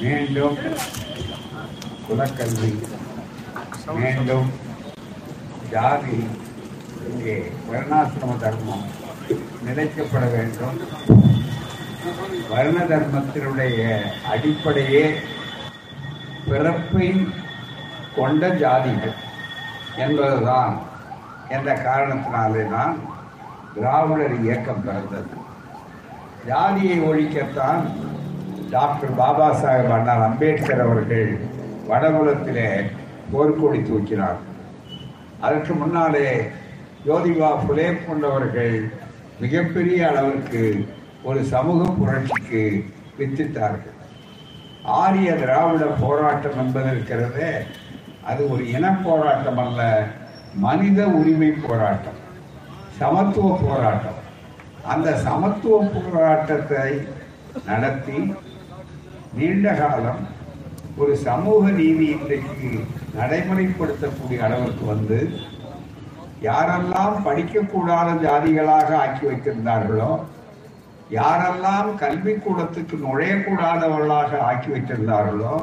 மீண்டும் குலக்கல்வி மீண்டும் ஜாதி இங்கே வருணாசிரம தர்மம் நிலைக்கப்பட வேண்டும். வர்ண தர்மத்தினுடைய அடிப்படையே பிறப்பை கொண்ட ஜாதிகள் என்பதுதான். என்ற காரணத்தினாலே தான் திராவிடர் இயக்கம் பிறந்தது. ஜாதியை ஒழிக்கத்தான் டாக்டர் பாபா சாஹேப் அண்ணா அம்பேத்கர் அவர்கள் வடபுலத்திலே போர்க்கொடி தூக்கினார். அதற்கு முன்னாலே ஜோதிபா புலே போன்றவர்கள் மிகப்பெரிய அளவிற்கு ஒரு சமூக புரட்சிக்கு வித்திட்டார்கள். ஆரிய திராவிட போராட்டம் என்பது இருக்கிறது அது ஒரு இன போராட்டம் அல்ல மனித உரிமை போராட்டம் சமத்துவ போராட்டம். அந்த சமத்துவ போராட்டத்தை நடத்தி நீண்ட காலம் ஒரு சமூக நீதி இன்றைக்கு நடைமுறைப்படுத்தக்கூடிய அளவுக்கு வந்து யாரெல்லாம் படிக்கக்கூடாத ஜாதிகளாக ஆக்கி வைத்திருந்தார்களோ யாரெல்லாம் கல்விக்கூடத்துக்கு நுழையக்கூடாதவர்களாக ஆக்கி வைத்திருந்தார்களோ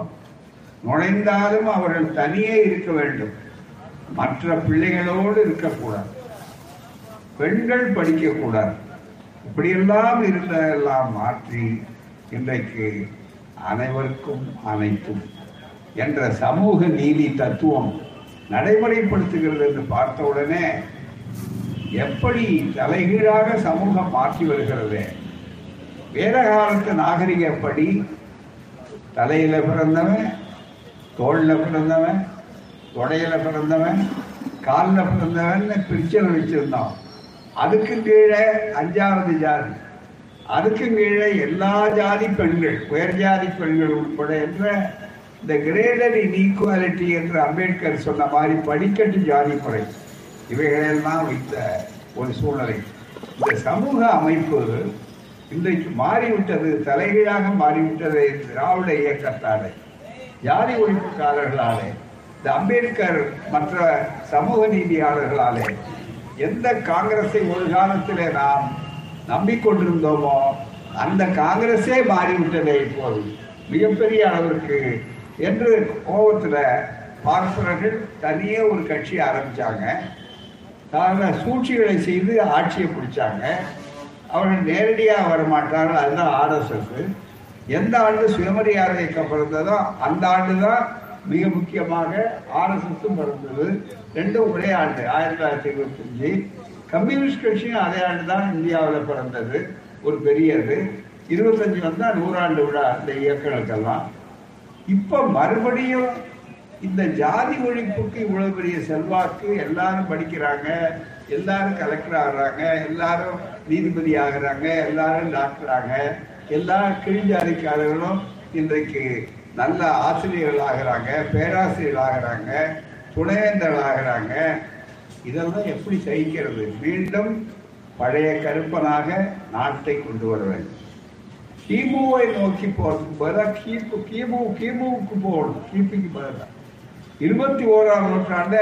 நுழைந்தாலும் அவர்கள் தனியே இருக்க வேண்டும். மற்ற பிள்ளைகளோடு இருக்கக்கூடாது. பெண்கள் படிக்கக்கூடாது. இப்படியெல்லாம் இருந்ததெல்லாம் மாற்றி இன்றைக்கு அனைவருக்கும் அனைத்தும் என்ற சமூக நீதி தத்துவம் நடைமுறைப்படுத்துகிறது என்று பார்த்தவுடனே எப்படி தலைகீழாக சமூகம் மாற்றி வருகிறது? வேத காலத்து நாகரிகப்படி தலையில பிறந்தவன் தோளில் பிறந்தவன் தொடையில பிறந்தவன் காலில் பிறந்தவன் பிரிச்சல் வச்சிருந்தான். அதுக்கு கீழே அஞ்சாவது ஜாதி. அதுக்கு கீழே எல்லா ஜாதி பெண்கள் உயர் ஜாதி பெண்கள் உட்பட என்ற இந்த கிரேடட் இன்ஈக்குவாலிட்டி என்று அம்பேத்கர் சொன்ன மாதிரி படிக்கட்டு ஜாதி முறை. இவைகளெல்லாம் வைத்த ஒரு சூழ்நிலை. இந்த சமூக அமைப்பு இன்றைக்கு மாறிவிட்டது தலைகீழாக மாறிவிட்டது திராவிட இயக்கத்தாலே ஜாதி ஒழிப்புக்காரர்களாலே இந்த அம்பேத்கர் மற்ற சமூக நீதியாளர்களாலே எந்த காங்கிரஸை ஒரு காலத்திலே நாம் நம்பிக்கொண்டிருந்தோமோ அந்த காங்கிரஸே மாறிவிட்டதே இப்போது. மிகப்பெரிய அளவிற்கு என்று கோபத்தில் பார்ப்பனர்கள் தனியே ஒரு கட்சி ஆரம்பித்தாங்க தான சூழ்ச்சிகளை செய்து ஆட்சியை பிடிச்சாங்க. அவர்கள் நேரடியாக வரமாட்டார்கள். அதுதான் ஆர்எஸ்எஸ் எந்த ஆண்டு சுயமரியாதை இயக்கம் பிறந்ததோ அந்த ஆண்டு தான் மிக முக்கியமாக ஆர்எஸ்எஸும் பிறந்தது ரெண்டும் ஒரே ஆண்டு ஆயிரத்தி தொள்ளாயிரத்தி இருபத்தஞ்சு கம்யூனிஸ்ட் கட்சியும் அதே ஆண்டு தான் இந்தியாவில் பிறந்தது ஒரு பெரியது. இருபத்தஞ்சு வந்தால் நூறாண்டு விழா அந்த இயக்கங்களுக்கெல்லாம். இப்போ மறுபடியும் இந்த ஜாதி ஒழிப்புக்கு இவ்வளவு பெரிய செல்வாக்கு எல்லாரும் படிக்கிறாங்க எல்லாரும் கலெக்டர் ஆகுறாங்க எல்லாரும் நீதிபதி ஆகுறாங்க எல்லாரும் டாக்டர் ஆக எல்லா கீழ்ஜாதிக்காரர்களும் இன்றைக்கு நல்ல ஆசிரியர்கள் ஆகிறாங்க பேராசிரியர்கள் ஆகிறாங்க துணைவேந்தர்கள் ஆகிறாங்க. இதெல்லாம் எப்படி சகிக்கிறது? மீண்டும் பழைய கருப்பனாக நாட்டை கொண்டு வர வேண்டும். கிமுவை நோக்கி போறதுக்கு பதிலாக கிபு கிமு கிமுவுக்கு போகணும். கிபிக்கு பதிலாக இருபத்தி ஓராம் நூற்றாண்ட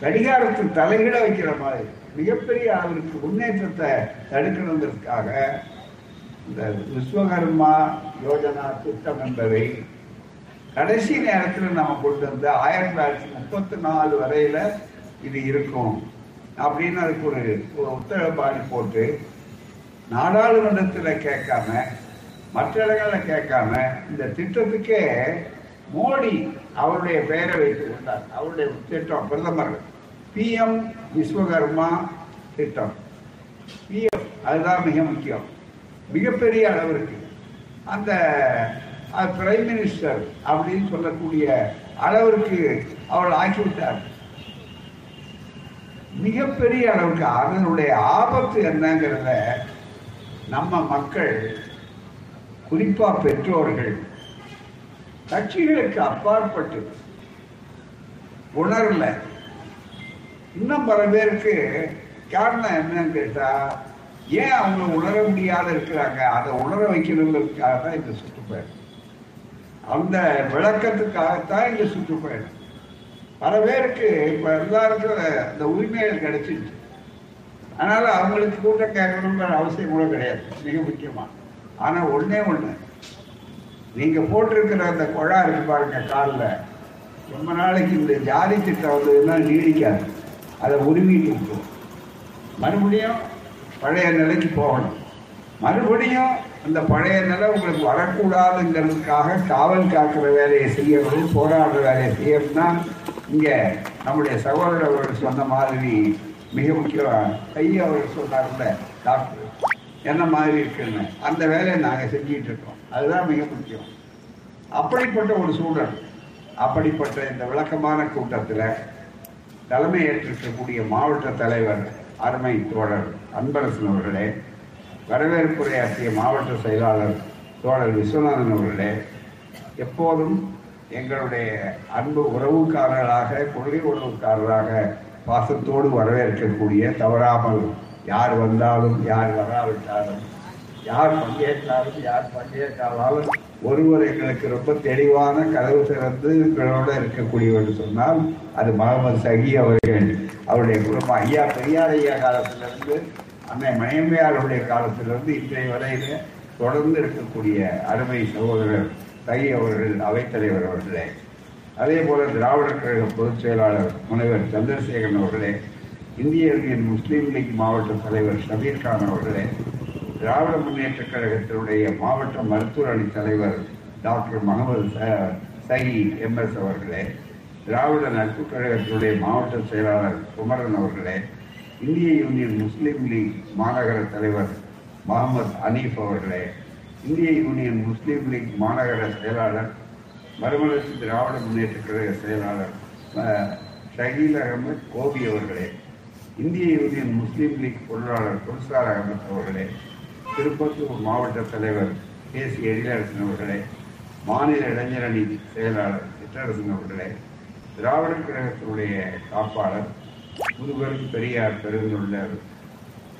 கடிகாரத்தில் தலையிட வைக்கிற மாதிரி மிகப்பெரிய அவருக்கு முன்னேற்றத்தை தடுக்கணுங்கிறதுக்காக இந்த விஸ்வகர்மா யோஜனா திட்டம் என்பதை கடைசி நேரத்தில் நம்ம கொண்டு வந்து ஆயிரத்தி தொள்ளாயிரத்தி முப்பத்தி நாலு வரையில இது இருக்கும். அப்படின்னு அதுக்கு ஒரு ஒரு உத்தரவாடி போட்டு நாடாளுமன்றத்தில் கேட்காம மற்ற இடங்களில் கேட்காம இந்த திட்டத்துக்கே மோடி அவருடைய பெயரை வைத்துக் கொண்டார். அவருடைய திட்டம் பிரதமர் பிஎம் விஸ்வகர்மா திட்டம். பிஎம் அதுதான் மிக முக்கியம். மிகப்பெரிய அளவிற்கு. அந்த பிரைம் மினிஸ்டர் அப்படின்னு சொல்லக்கூடிய அளவிற்கு அவள் ஆக்கிவிட்டார் மிகப்பெரிய அளவுக்கு அதனுடைய ஆபத்து என்னங்கிறத நம்ம மக்கள் குறிப்பா பெற்றோர்கள் கட்சிகளுக்கு அப்பாற்பட்டு உணரல. இன்னும் பல பேருக்கு காரணம் என்னன்னு கேட்டா ஏன் அவங்க உணர முடியாத இருக்கிறாங்க? அதை உணர வைக்கணுங்கிறதுக்காக தான் இந்த சுற்றுப்பயணம். அந்த விளக்கத்துக்காகத்தான் இந்த சுற்றுப்பயணம். பல பேருக்கு இப்ப எல்லாருக்கும் இந்த உரிமைகள் கிடைச்சிருச்சு. அதனால அவங்களுக்கு கூட்டம் கேட்கணுங்கிற அவசியம் கூட கிடையாது. மிக முக்கியமா. ஆனா ஒன்றே ஒண்ணு. நீங்க போட்டிருக்கிற அந்த குழா இருக்கு பாருங்க காலில். ரொம்ப நாளைக்கு இந்த ஜாதி திட்டம் வந்ததுன்னா நீடிக்காது. அதை உரிமைட்டு இருக்கும் மறுபடியும் பழைய நிலைக்கு போகணும். மறுபடியும் அந்த பழைய நிலை உங்களுக்கு வரக்கூடாதுங்கிறதுக்காக காவல் காக்கிற வேலையை செய்யணும் போராடுற வேலையை செய்யணும்னா இங்கே நம்முடைய சகோதரர் அவர்கள் சொன்ன மாதிரி மிக முக்கியம் ஐயா அவர் சொன்னார்ல டாக்டர் என்ன மாதிரி இருக்குன்னு. அந்த வேலையை நாங்கள் செஞ்சிட்டு இருக்கோம். அதுதான் மிக முக்கியம். அப்படிப்பட்ட ஒரு சூழல் அப்படிப்பட்ட இந்த விளக்கமான கூட்டத்தில் தலைமை ஏற்றிருக்கக்கூடிய மாவட்ட தலைவர் அருமை தோழர் அன்பரசன் அவர்களே வரவேற்புரையாற்றிய மாவட்ட செயலாளர் தோழர் விஸ்வநாதன் அவர்களே எப்போதும் எங்களுடைய அன்பு உறவுக்காரர்களாக கொள்கை உறவுக்காரராக பாசத்தோடு வரவேற்கக்கூடிய தவறாமல் யார் வந்தாலும் யார் வராவிட்டாலும் யார் பங்கேற்றாலும் யார் பங்கேற்றாலும் ஒருவர் எங்களுக்கு ரொம்ப தெளிவான கதவு திறந்து எங்களோட இருக்கக்கூடியவர் சொன்னால் அது முகமது சகி அவர்கள் அவருடைய குடும்பம் ஐயா பெரியார் ஐயா காலத்திலிருந்து அன்னை மணியம்மையாருடைய காலத்திலிருந்து இன்றைய வரையில தொடர்ந்து இருக்கக்கூடிய அருமை சகோதரர் சகி அவர்கள் அவைத்தலைவர் அவர்களே. அதே போல திராவிடர் கழக பொதுச் செயலாளர் முனைவர் சந்திரசேகரன் அவர்களே இந்திய யூனியன் முஸ்லீம் லீக் மாவட்ட தலைவர் ஷபீர் கான் அவர்களே திராவிட முன்னேற்ற கழகத்தினுடைய மாவட்ட மருத்துவ அணி தலைவர் டாக்டர் முகமது ச- எம்எஸ் அவர்களே திராவிட நட்பு கழகத்தினுடைய மாவட்ட செயலாளர் குமரன் அவர்களே இந்திய யூனியன் முஸ்லீம் லீக் மாநகர தலைவர் முகமது அனீஃப் அவர்களே இந்திய யூனியன் முஸ்லீம் லீக் மாநகர செயலாளர் மறுமலர்ச்சி திராவிட முன்னேற்ற கழக செயலாளர் ஷகீல் அகமது கோபி அவர்களே இந்திய யூனியன் முஸ்லீம் லீக் பொருளாளர் குல்சார் அகமது அவர்களே திருப்பத்தூர் மாவட்ட தலைவர் கே சி எழிலரசன் அவர்களே மாநில இளைஞரணி செயலாளர் சிற்றரசன் அவர்களே திராவிடர் கழகத்தினுடைய காப்பாளர் முதுபெரும் பெரியார் பெருந்துள்ள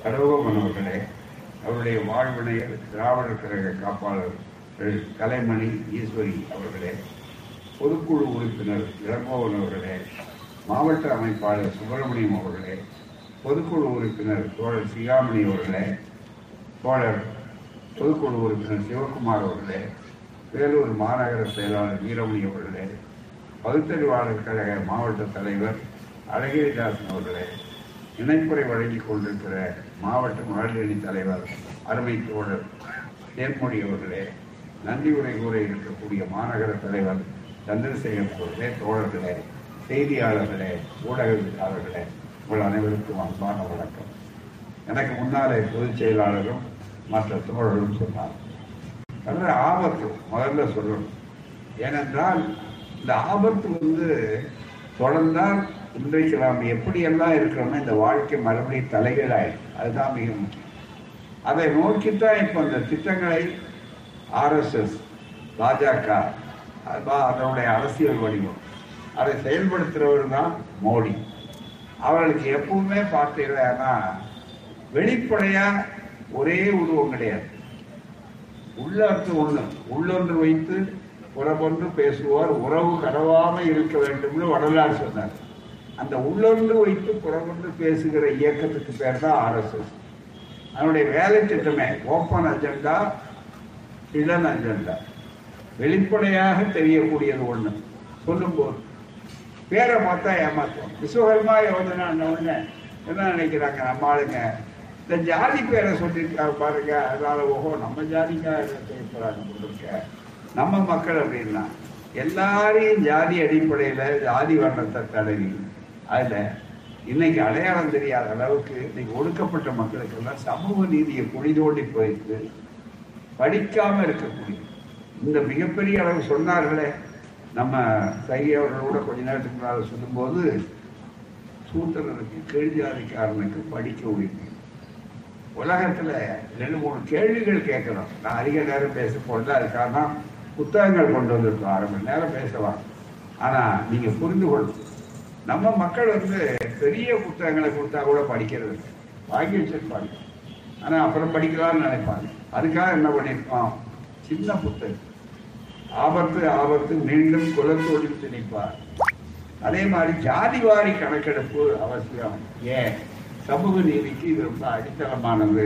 கரோகமன் அவர்களே அவருடைய வாழ்வினையர் திராவிடர் கழக காப்பாளர் கலைமணி ஈஸ்வரி அவர்களே பொதுக்குழு உறுப்பினர் இளங்கோவன் அவர்களே மாவட்ட அமைப்பாளர் சுப்பிரமணியம் அவர்களே பொதுக்குழு உறுப்பினர் தோழர் சிகாமணி அவர்களே தோழர் பொதுக்குழு உறுப்பினர் சிவகுமார் அவர்களே வேலூர் மாநகர செயலாளர் வீரமணி அவர்களே பகுத்தறிவாளர் கழக மாவட்ட தலைவர் அழகிரிதாசன் அவர்களே இணைப்புரை வழங்கிக் கொண்டிருக்கிற மாவட்ட மகளிரணி தலைவர் அருமை தோழர் தேன்மொழி அவர்களே நன்றி உரை கூற இருக்கக்கூடிய மாநகர தலைவர் சந்திரசேகர் அவர்களே தோழர்களே செய்தியாளர்களே ஊடகவியலாளர்களே உங்கள் அனைவருக்கும் அன்பான வணக்கம். எனக்கு முன்னாலே பொதுச் செயலாளரும் மற்ற தோழர்களும் சொன்னார். நல்ல ஆபத்து முதல்ல சொல்லணும். ஏனென்றால் இந்த ஆபத்து வந்து தொடர்ந்தால் இன்றைக்கு நாம் எப்படியெல்லாம் இருக்கிறோமோ இந்த வாழ்க்கை மறுபடியும் தலைகீழாயிடும் அதுதான் மிக முக்கியம். அதை நோக்கித்தான் இப்போ அந்த திட்டங்களை ஆர்எஸ்எஸ் பாஜக அதனுடைய அரசியல் வடிவம் அதை செயல்படுத்துகிறவர் தான் மோடி. அவர்களுக்கு எப்பவுமே பார்த்தீங்கன்னா வெளிப்படையா ஒரே உருவம் கிடையாது. உள்ளர்த்து ஒண்ணு உள்ளொன்று வைத்து புறமொன்று பேசுவார் உறவு கரவாம இருக்க வேண்டும்னு வடலாறு சொன்னார். அந்த உள்ளொன்று வைத்து புறமொன்று பேசுகிற இயக்கத்துக்கு பேர் தான் ஆர்எஸ்எஸ் அதனுடைய வேலை திட்டமே ஓப்பன் அஜெண்டா இளன் அஜெண்டா. வெளிப்படையாக தெரியக்கூடியது ஒண்ணு. சொல்லும்போது பேரை பார்த்தா ஏமாற்றுவோம் விஸ்வகர்மா யோஜனா உடனே என்ன நினைக்கிறாங்க? நம்ம ஆளுங்க இந்த ஜாதி பேரை சொல்லியிருக்காங்க பாருங்க. அதனால ஓஹோ நம்ம ஜாதிக்காக செய்யப்படுறாங்க போட்டிருக்க நம்ம மக்கள் அப்படின்னா எல்லாரையும் ஜாதி அடிப்படையில் ஜாதி வர்ணத்தை தடவி அதில் இன்னைக்கு அடையாளம் தெரியாத அளவுக்கு இன்னைக்கு ஒடுக்கப்பட்ட மக்களுக்கெல்லாம் சமூக நீதியை குழிதோண்டி போயிட்டு படிக்காமல் இருக்கக்கூடிய இந்த மிகப்பெரிய அளவு சொன்னார்களே. நம்ம சகி அவர்களோட கொஞ்ச நேரத்துக்கு முன்னால் சொல்லும்போது சூத்திரனுக்கு கீழ்ஜாதிக்காரனுக்கு படிக்க உரிமை. உலகத்துல ரெண்டு மூணு கேள்விகள் கேட்கணும். நான் அதிக நேரம் பேச போறது இருக்காம புத்தகங்கள் கொண்டு வந்திருக்கோம். அரை மணி நேரம் பேசலாம். ஆனா நீங்க புரிந்து கொள்ளணும். நம்ம மக்கள் வந்து பெரிய புத்தகங்களை கொடுத்தா கூட படிக்கிறது வாங்கி வச்சிருப்பாங்க. ஆனா அப்புறம் படிக்கலாம்னு நினைப்பாங்க. அதுக்காக என்ன பண்ணியிருக்கோம் சின்ன புத்தகம். ஆபத்து ஆபத்து மீண்டும் குலத்தோடில் திணிப்பார். அதே மாதிரி ஜாதிவாரி கணக்கெடுப்பு அவசியம். ஏன்? சமூக நீதிக்கு இது ரொம்ப அடித்தளமானது.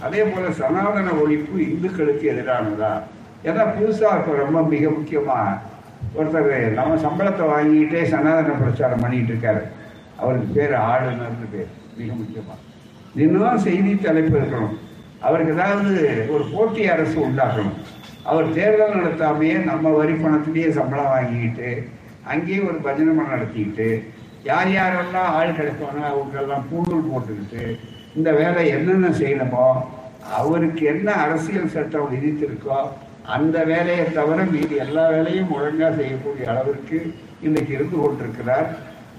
அதே போல சனாதன ஒழிப்பு இந்துக்களுக்கு எதிரானதா? ஏன்னா புதுசா இப்போ ரொம்ப மிக முக்கியமா ஒருத்தர் நம்ம சம்பளத்தை வாங்கிக்கிட்டே சனாதன பிரச்சாரம் பண்ணிட்டு இருக்காரு அவருக்கு பேர் ஆளுநர்னு பேர் மிக முக்கியமா. தினம் செய்தி தலைப்பு இருக்கணும். அவருக்கு ஏதாவது ஒரு போட்டி அரசு உண்டாக்கணும். அவர் தேர்தல் நடத்தாமையே நம்ம வரி பணத்திலேயே சம்பளம் வாங்கிக்கிட்டு அங்கேயே ஒரு பஜனை நடத்திக்கிட்டு யார் யாரெல்லாம் ஆள் கிடைப்பாங்க அவங்களுக்கெல்லாம் பூணூல் போட்டுக்கிட்டு இந்த வேலை என்னென்ன செய்யணுமோ அவருக்கு என்ன அரசியல் சட்டம் விதித்திருக்கோ அந்த வேலையை தவிர மீதி எல்லா வேலையும் ஒழுங்காக செய்யக்கூடிய அளவிற்கு இன்னைக்கு இருந்து கொண்டிருக்கிறார்.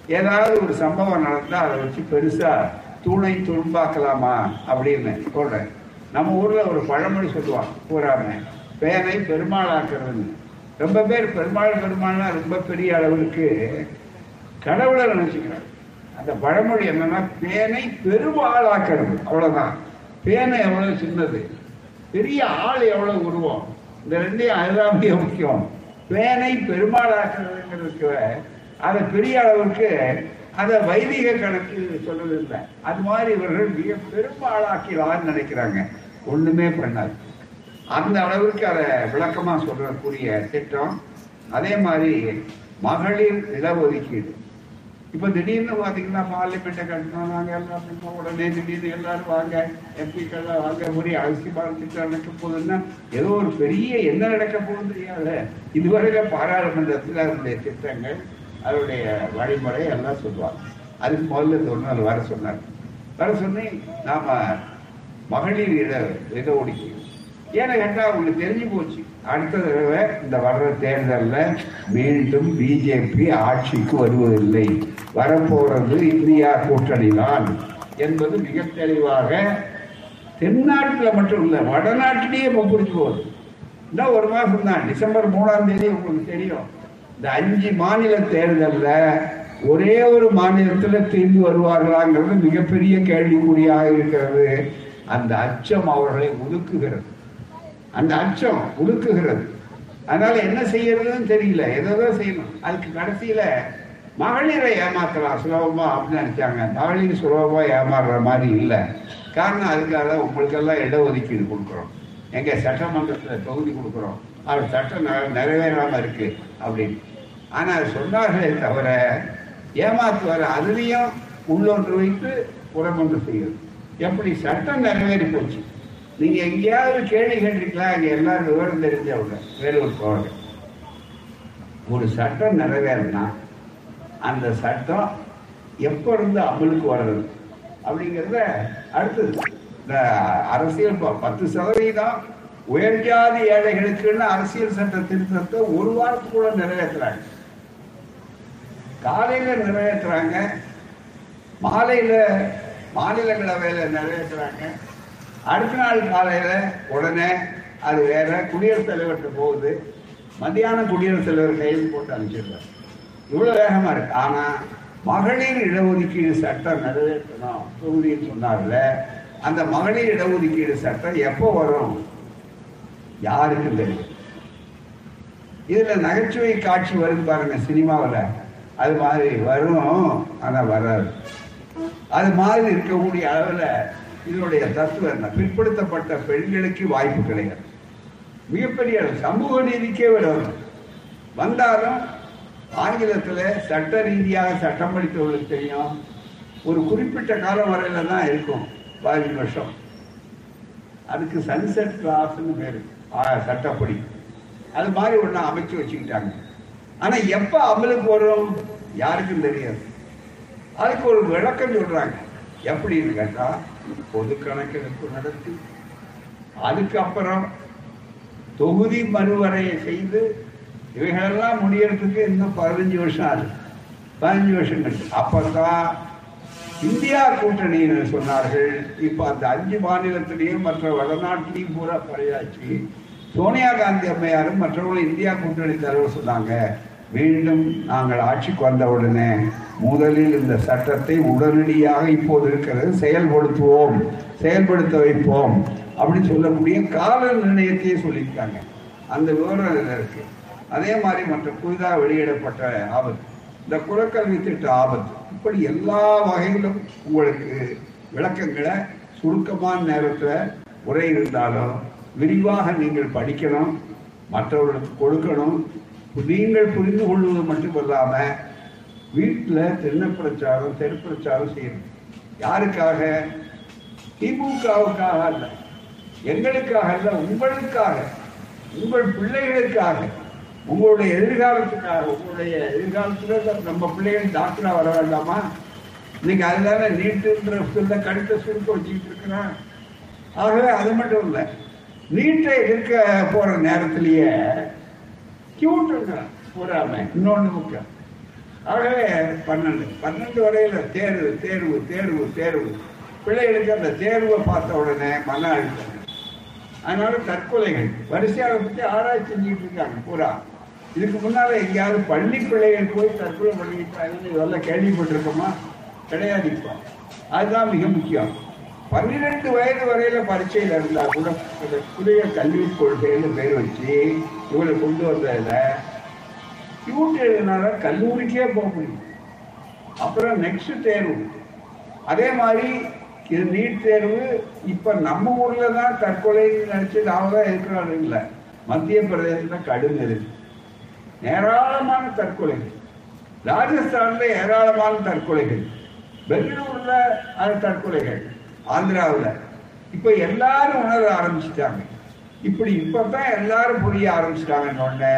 ஏதாவது ஒரு சம்பவம் நடந்தால் அதை வச்சு பெருசாக தூணை துரும்பாக்கலாமா அப்படின்னு சொல்கிறேன் நம்ம ஊரில் ஒரு பழமொழி சொல்லுவான் பூராம பேனை பெருமாளாக்குறதுன்னு. ரொம்ப பேர் பெருமாள் பெருமாள்னா ரொம்ப பெரிய அளவிற்கு கடவுளை நினைச்சுக்கிறாங்க அந்த பழமொழி என்னன்னா பேனை பெருமாளாக்கிறது அவ்வளவுதான். பேனை எவ்வளவு சின்னது? பெரிய ஆள் எவ்வளவு உருவம்? இந்த ரெண்டையும் அதுதான் மிக முக்கியம். பேனை பெருமாளாக்குறதுங்கிறதுக்கு அதை பெரிய அளவுக்கு அதை வைதிக கணக்கு சொல்றது இல்லை அது மாதிரி இவர்கள் மிக பெருமாளாக்கலாம்னு நினைக்கிறாங்க. ஒண்ணுமே பண்ணாது. அந்த அளவுக்கு அதை விளக்கமா சொல்றக்கூடிய திட்டம். அதே மாதிரி மகளிர் இடஒதுக்கீடு இப்ப திடீர்னு பாத்தீங்கன்னா பார்லிமெண்ட்டை கட்டணும் நாங்க எல்லாம் பண்ணோம். உடனே திடீர்னு எல்லாரும் வாங்க எம்பிக்கெல்லாம் வாங்க முறை அரசு திட்டம் நடக்க போகுதுன்னா ஏதோ ஒரு பெரிய என்ன நடக்க போகுது தெரியாது இதுவரையில பாராளுமன்றத்தில் அதனுடைய திட்டங்கள் அதனுடைய வழிமுறை எல்லாம் சொல்லுவாங்க அதுக்கு முதல்ல சொன்னார் வர சொன்னார் வர சொன்னி நாம மகளிர் இட இட ஒதுக்கீடு ஏன்னு கேட்டா உங்களுக்கு தெரிஞ்சு போச்சு. அடுத்த தடவை இந்த வர்ற தேர்தலில் மீண்டும் பிஜேபி ஆட்சிக்கு வருவதில்லை. வரப்போறது இந்தியா கூட்டணிதான் என்பது மிக தெளிவாக தென்னாட்டில் மட்டும் இல்லை வடநாட்டிலேயே இப்போ புரிஞ்சு போகுது. இன்னும் ஒரு மாதம் தான் டிசம்பர் மூணாம் தேதி உங்களுக்கு தெரியும். இந்த அஞ்சு மாநில தேர்தலில் ஒரே ஒரு மாநிலத்தில் திரும்பி வருவார்களாங்கிறது மிகப்பெரிய கேள்விக்குறியாக இருக்கிறது. அந்த அச்சம் அவர்களை ஒதுக்குகிறது. அந்த அச்சம் உடுக்குகிறது அதனால என்ன செய்யறதுன்னு தெரியல. ஏதோ செய்யணும். அதுக்கு கடைசியில மகளிரை ஏமாத்தலாம். சுலபமா அப்படின்னு நினைச்சாங்க. மகளிர் சுலபமா ஏமாறுற மாதிரி இல்லை. காரணம் அதுக்காக உங்களுக்கெல்லாம் இடஒதுக்கீடு கொடுக்குறோம். எங்க சட்டமன்றத்தில் தொகுதி கொடுக்குறோம். அவர் சட்டம் நிறைவேறாம இருக்கு அப்படின்னு. ஆனால் சொன்னார்களே தவிர ஏமாத்துவார் அதுலேயும் உள்ளொன்று வைத்து புறமொன்று செய்யும் எப்படி சட்டம் நிறைவேறி போச்சு. நீங்க எங்கேயாவது கேள்வி கேட்டிருக்கலாம் அங்க எல்லாரும் விவரம் தெரிஞ்சவங்க வேலூர் போவாங்க. ஒரு சட்டம் நிறைவேறினா அந்த சட்டம் எப்போ இருந்து அமலுக்கு வர்றது? அப்படிங்கிறத அடுத்தது. இந்த அரசியல் பத்து சதவீதம் உயர்ஜாதி ஏழைகளுக்குன்னு அரசியல் சட்ட திருத்தத்தை ஒரு வாரத்துக்குள்ள நிறைவேற்றுறாங்க காலையில நிறைவேற்றுறாங்க மாலையில மாநிலங்களவையில நிறைவேற்றுறாங்க அடுத்த நாள் காலையில உடனே அது வேற குடியரசுத் தலைவர்கிட்ட போகுது. மத்தியானம் குடியரசுத் தலைவர் கையில் போட்டு அனுப்பிச்சிடுறாரு. இவ்வளவு வேகமா இருக்கு. ஆனா மகளிர் இடஒதுக்கீடு சட்டம் நிறைவேற்றணும் தொகுதின்னு சொன்னார்ல அந்த மகளிர் இடஒதுக்கீடு சட்டம் எப்போ வரும்? யாருக்கும் தெரியும். இதுல நகைச்சுவை காட்சி வரும் பாருங்க சினிமாவில். அது மாதிரி வரும் ஆனா வராது. அது மாதிரி இருக்கக்கூடிய அளவில் இதனுடைய தத்துவம் என்ன? பிற்படுத்தப்பட்ட பெண்களுக்கு வாய்ப்பு கிடையாது. மிகப்பெரிய சமூக நீதிக்கே வரும். வந்தாலும் ஆங்கிலத்தில் சட்ட ரீதியாக சட்டம் படித்தவர்களுக்கு தெரியும். ஒரு குறிப்பிட்ட காலம் வரையில தான் இருக்கும் பதினஞ்சு வருஷம். அதுக்கு சன்செட் கிளாஸ்ன்னு பேர். சட்டப்படி. அது மாதிரி ஒன்று அமைச்சு வச்சுக்கிட்டாங்க. ஆனால் எப்போ அமலுக்கு வரும்? யாருக்கும் தெரியாது. அதுக்கு ஒரு விளக்கம் சொல்கிறாங்க எப்படின்னு கேட்டா பொது கணக்கெடுப்பு நடத்தி அதுக்கப்புறம் தொகுதி மறுவரையை செய்து இவைகளெல்லாம் முடியறதுக்கு இன்னும் பதினஞ்சு வருஷம் ஆகுது. பதினஞ்சு வருஷம் கழிச்சு. அப்பதான் இந்தியா கூட்டணின்னு சொன்னார்கள். இப்ப அந்த அஞ்சு மாநிலத்திலையும் மற்ற வடநாட்டிலையும் பூரா பறையாச்சு சோனியா காந்தி அம்மையாரும் மற்றவங்களும் இந்தியா கூட்டணி தலைவர் சொன்னாங்க. மீண்டும் நாங்கள் ஆட்சிக்கு வந்த உடனே முதலில் இந்த சட்டத்தை உடனடியாக இப்போது இருக்கிறது செயல்படுத்துவோம் செயல்படுத்த வைப்போம் அப்படின்னு சொல்லக்கூடிய கால நிர்ணயத்தையே சொல்லியிருக்காங்க. அந்த விவரம் இதுல இருக்கு? அதே மாதிரி மற்ற புதிதாக வெளியிடப்பட்ட ஆபத்து இந்த குலக்கல்வி திட்ட ஆபத்து இப்படி எல்லா வகையிலும் உங்களுக்கு விளக்கங்களை சுருக்கமான நேரத்தில் உரை இருந்தாலும் விரிவாக நீங்கள் படிக்கணும் மற்றவர்களுக்கு கொடுக்கணும் நீங்கள் புரிந்து கொள்வது மட்டும் இல்லாமல் வீட்டில் தென்ன பிரச்சாரம் தெரு பிரச்சாரம் செய்யணும். யாருக்காக? திமுகவுக்காக அல்ல. எங்களுக்காக அல்ல உங்களுக்காக. உங்கள் பிள்ளைகளுக்காக. உங்களுடைய எதிர்காலத்துக்காக. உங்களுடைய எதிர்காலத்தில் நம்ம பிள்ளைகள் டாக்டராக வர வேண்டாமா? இன்னைக்கு அதுதானே நீட்டுன்ற சொல்ல கடுத்த சுருக்க வச்சுக்கிட்டு இருக்கிறான். ஆகவே அது மட்டும் இல்லை நீட்டை எதிர்க்க போகிற நேரத்திலேயே கியூட்டுங்கிறான் போறாம இன்னொன்று முக்கியம். ஆகவே பன்னெண்டு பன்னெண்டு வரையில் தேர்வு தேர்வு தேர்வு தேர்வு. பிள்ளைகளுக்கு அந்த தேர்வை பார்த்த உடனே மன அழுத்தம். அதனால தற்கொலைகள். வரிசையாக பற்றி ஆராய்ச்சி செஞ்சுட்டு இருக்காங்க பூரா. இதுக்கு முன்னால் எங்கேயாவது பள்ளி பிள்ளைகள் போய் தற்கொலை பண்ணிக்கிட்டாங்கன்னு இதெல்லாம் கேள்விப்பட்டிருக்கோமா? கிடையாது இப்போ. அதுதான் மிக முக்கியம். பன்னிரெண்டு வயது வரையில பரீட்சையில் இருந்தால் கூட இந்த புதிய கல்விக் கொள்கைன்னு பேர் வச்சு இவங்களை கொண்டு வந்ததுல டியூட் எழுதினால கல்லூரிக்கே போக முடியும். அப்புறம் நெக்ஸ்ட் தேர்வு. அதே மாதிரி இது நீட் தேர்வு. இப்போ நம்ம ஊரில் தான் தற்கொலை நினச்சி நாம தான் இருக்கிறோம் மத்திய பிரதேசத்தில் கடும் இருக்கு ஏராளமான தற்கொலைகள். ராஜஸ்தானில் ஏராளமான தற்கொலைகள். பெங்களூரில் அது தற்கொலைகள். ஆந்திராவில். இப்போ எல்லாரும் உணர ஆரம்பிச்சிட்டாங்க. இப்படி இப்போ தான் எல்லாரும் புரிய ஆரம்பிச்சிட்டாங்கன்னு உடனே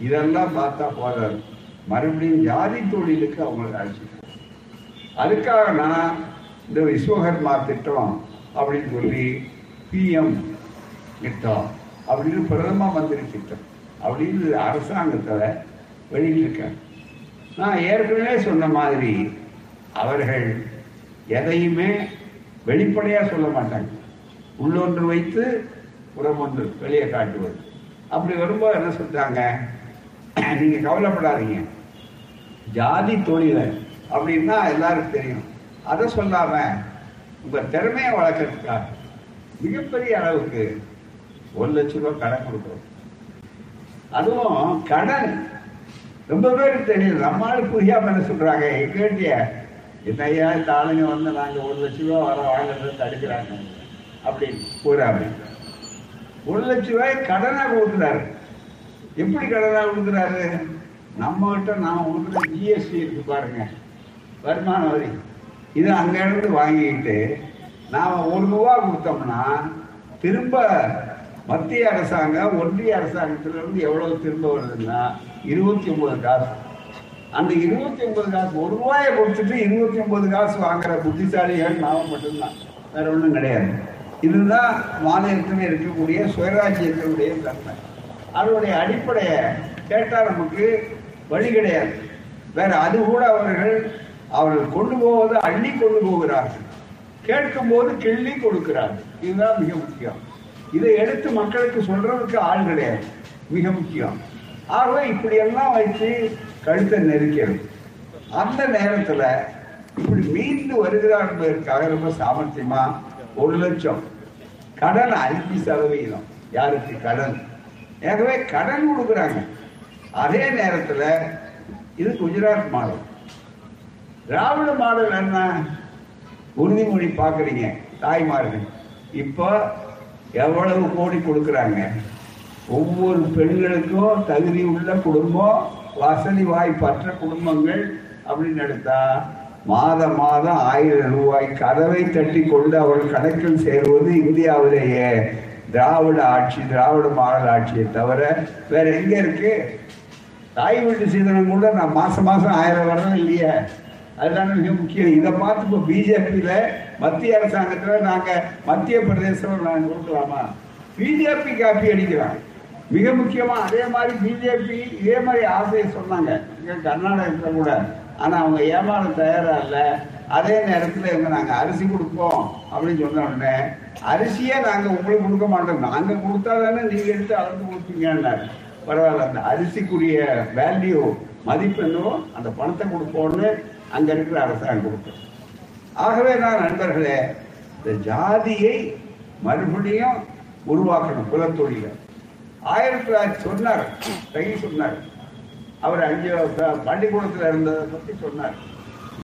இதெல்லாம் பார்த்தா போதாது. மறுபடியும் ஜாதி தொழிலுக்கு அவங்களுக்கு அழைச்சிட்டு அதுக்காக நான் இந்த விஸ்வகர்மா திட்டம் அப்படின்னு சொல்லி பிஎம் திட்டம் அப்படின்னு பிரதம மந்திரி திட்டம் அப்படின்னு அரசாங்கத்தில் வெளியிட்டிருக்காங்க. நான் ஏற்கனவே சொன்ன மாதிரி அவர்கள் எதையுமே வெளிப்படையாக சொல்ல மாட்டாங்க. உள்ளொன்று வைத்து புறமொன்று வெளியே காட்டுவது. அப்படி வரும்போது என்ன சொல்கிறாங்க நீங்க கவலைப்படாதீங்க. ஜாதி தொழில அப்படின்னா எல்லாருக்கும் தெரியும். அதை சொல்லாம உங்க திறமையை வளர்க்கறதுக்காக மிகப்பெரிய அளவுக்கு ஒரு லட்சம் ரூபாய் கடன் கொடுக்குறோம் அதுவும் கடன். ரொம்ப பேருக்கு தெரியும். நம்மளால புரியாம என்ன சொல்றாங்க? கேட்டிய என்னையா இந்த ஆளுங்க வந்து நாங்க ஒரு லட்சம் ரூபாய் வர வாங்குறத தடுக்கிறாங்க. அப்படின்னு கூறாம ஒரு லட்சம் ரூபாய் கடனாக கொடுக்குறாரு எப்படி கடனா விழுந்துறாரு நம்ம கிட்ட நாம ஜிஎஸ்டி இருக்கு பாருங்க. வருமான வரி. இது அங்க இருந்து வாங்கிட்டு ஒரு ரூபா கொடுத்தோம்னா திரும்ப மத்திய அரசாங்கம் ஒன்றிய அரசாங்கத்திலிருந்து எவ்வளவு திரும்ப வருதுன்னா இருபத்தி ஒன்பது காசு. அந்த இருபத்தி ஒன்பது காசு ஒரு ரூபாயை கொடுத்துட்டு இருபத்தி ஒன்பது காசு வாங்குற புத்திசாலிகள் நாம் மட்டும்தான். வேற ஒன்றும் கிடையாது. இதுதான் மாநிலத்தில் இருக்கக்கூடிய சுயராஜ்யத்தினுடைய தன்மை. அதனுடைய அடிப்படையை கேட்டால் நமக்கு வழி கிடையாது. வேற அது கூட அவர்கள் அவர்கள் கொண்டு போவது அள்ளி கொண்டு போகிறார்கள். கேட்கும் போது கிள்ளி கொடுக்கிறார்கள். இதுதான் மிக முக்கியம். இதை எடுத்து மக்களுக்கு சொல்றதுக்கு ஆள் கிடையாது. மிக முக்கியம். ஆகவே இப்படியெல்லாம் வைத்து கழுத்தை நெருக்கிறது. அந்த நேரத்தில் இப்படி மீண்டு வருகிறார் என்பதற்காக ரொம்ப சாமர்த்தியமா ஒரு லட்சம். கடன் அஞ்சு சதவீதம். யாருக்கு கடன்? ஆகவே கடன் கொடுக்குறாங்க. அதே நேரத்தில் இது குஜராத் மாடல் திராவிட மாடல் என்ன? உறுதிமொழி பார்க்குறீங்க தாய்மார்கள். இப்போ எவ்வளவு கோடி கொடுக்குறாங்க? ஒவ்வொரு பெண்களுக்கும் தகுதி உள்ள குடும்பம் வசதி வாய்ப்பற்ற குடும்பங்கள் அப்படின்னு எடுத்தா மாதம் மாதம் ஆயிரம் ரூபாய் கதவை தட்டி கொண்டு அவர்கள் கணக்கில் சேருவது இந்தியாவிலேயே. திராவிட ஆட்சி திராவிட மாடல் ஆட்சியை தவிர வேற எங்க இருக்கு? தாய் வீட்டு சீதனம் கூட நான் மாசம் மாசம் ஆயிரம் வரணும் இல்லையே. அதுதானே மிக முக்கியம். இதை பார்த்து இப்போ பிஜேபியில மத்திய அரசாங்கத்தில் நாங்க மத்திய பிரதேசம் நாங்கள் கொடுக்கலாமா? பிஜேபி காப்பி அடிக்கிறாங்க. மிக முக்கியமா அதே மாதிரி பிஜேபி இதே மாதிரி ஆசையை சொன்னாங்க. கர்நாடகத்தில் கூட. ஆனா அவங்க ஏமாற தயாரா இல்லை. அதே நேரத்தில் இவங்க நாங்கள் அரிசி கொடுப்போம் அப்படின்னு சொன்ன உடனே அரிசியே நாங்கள் உங்களுக்கு கொடுக்க மாட்டோம். நாங்கள் கொடுத்தா தானே நீங்கள் எடுத்து அளந்து கொடுப்பீங்கன்னாரு. பரவாயில்ல அந்த அரிசிக்குரிய வேல்யூ மதிப்பு என்னவோ அந்த பணத்தை கொடுப்போம்னு அங்கே இருக்கிற அரசாங்கம் கொடுத்தோம் ஆகவே நான் நண்பர்களே இந்த ஜாதியை மறுபடியும் உருவாக்கணும் குலத்தொழில. ஆயிரத்தி தொள்ளாயிரத்தி சொன்னார் ரகி சொன்னார். அவர் அஞ்சு பள்ளிக்கூடத்தில் இருந்ததை பற்றி சொன்னார்.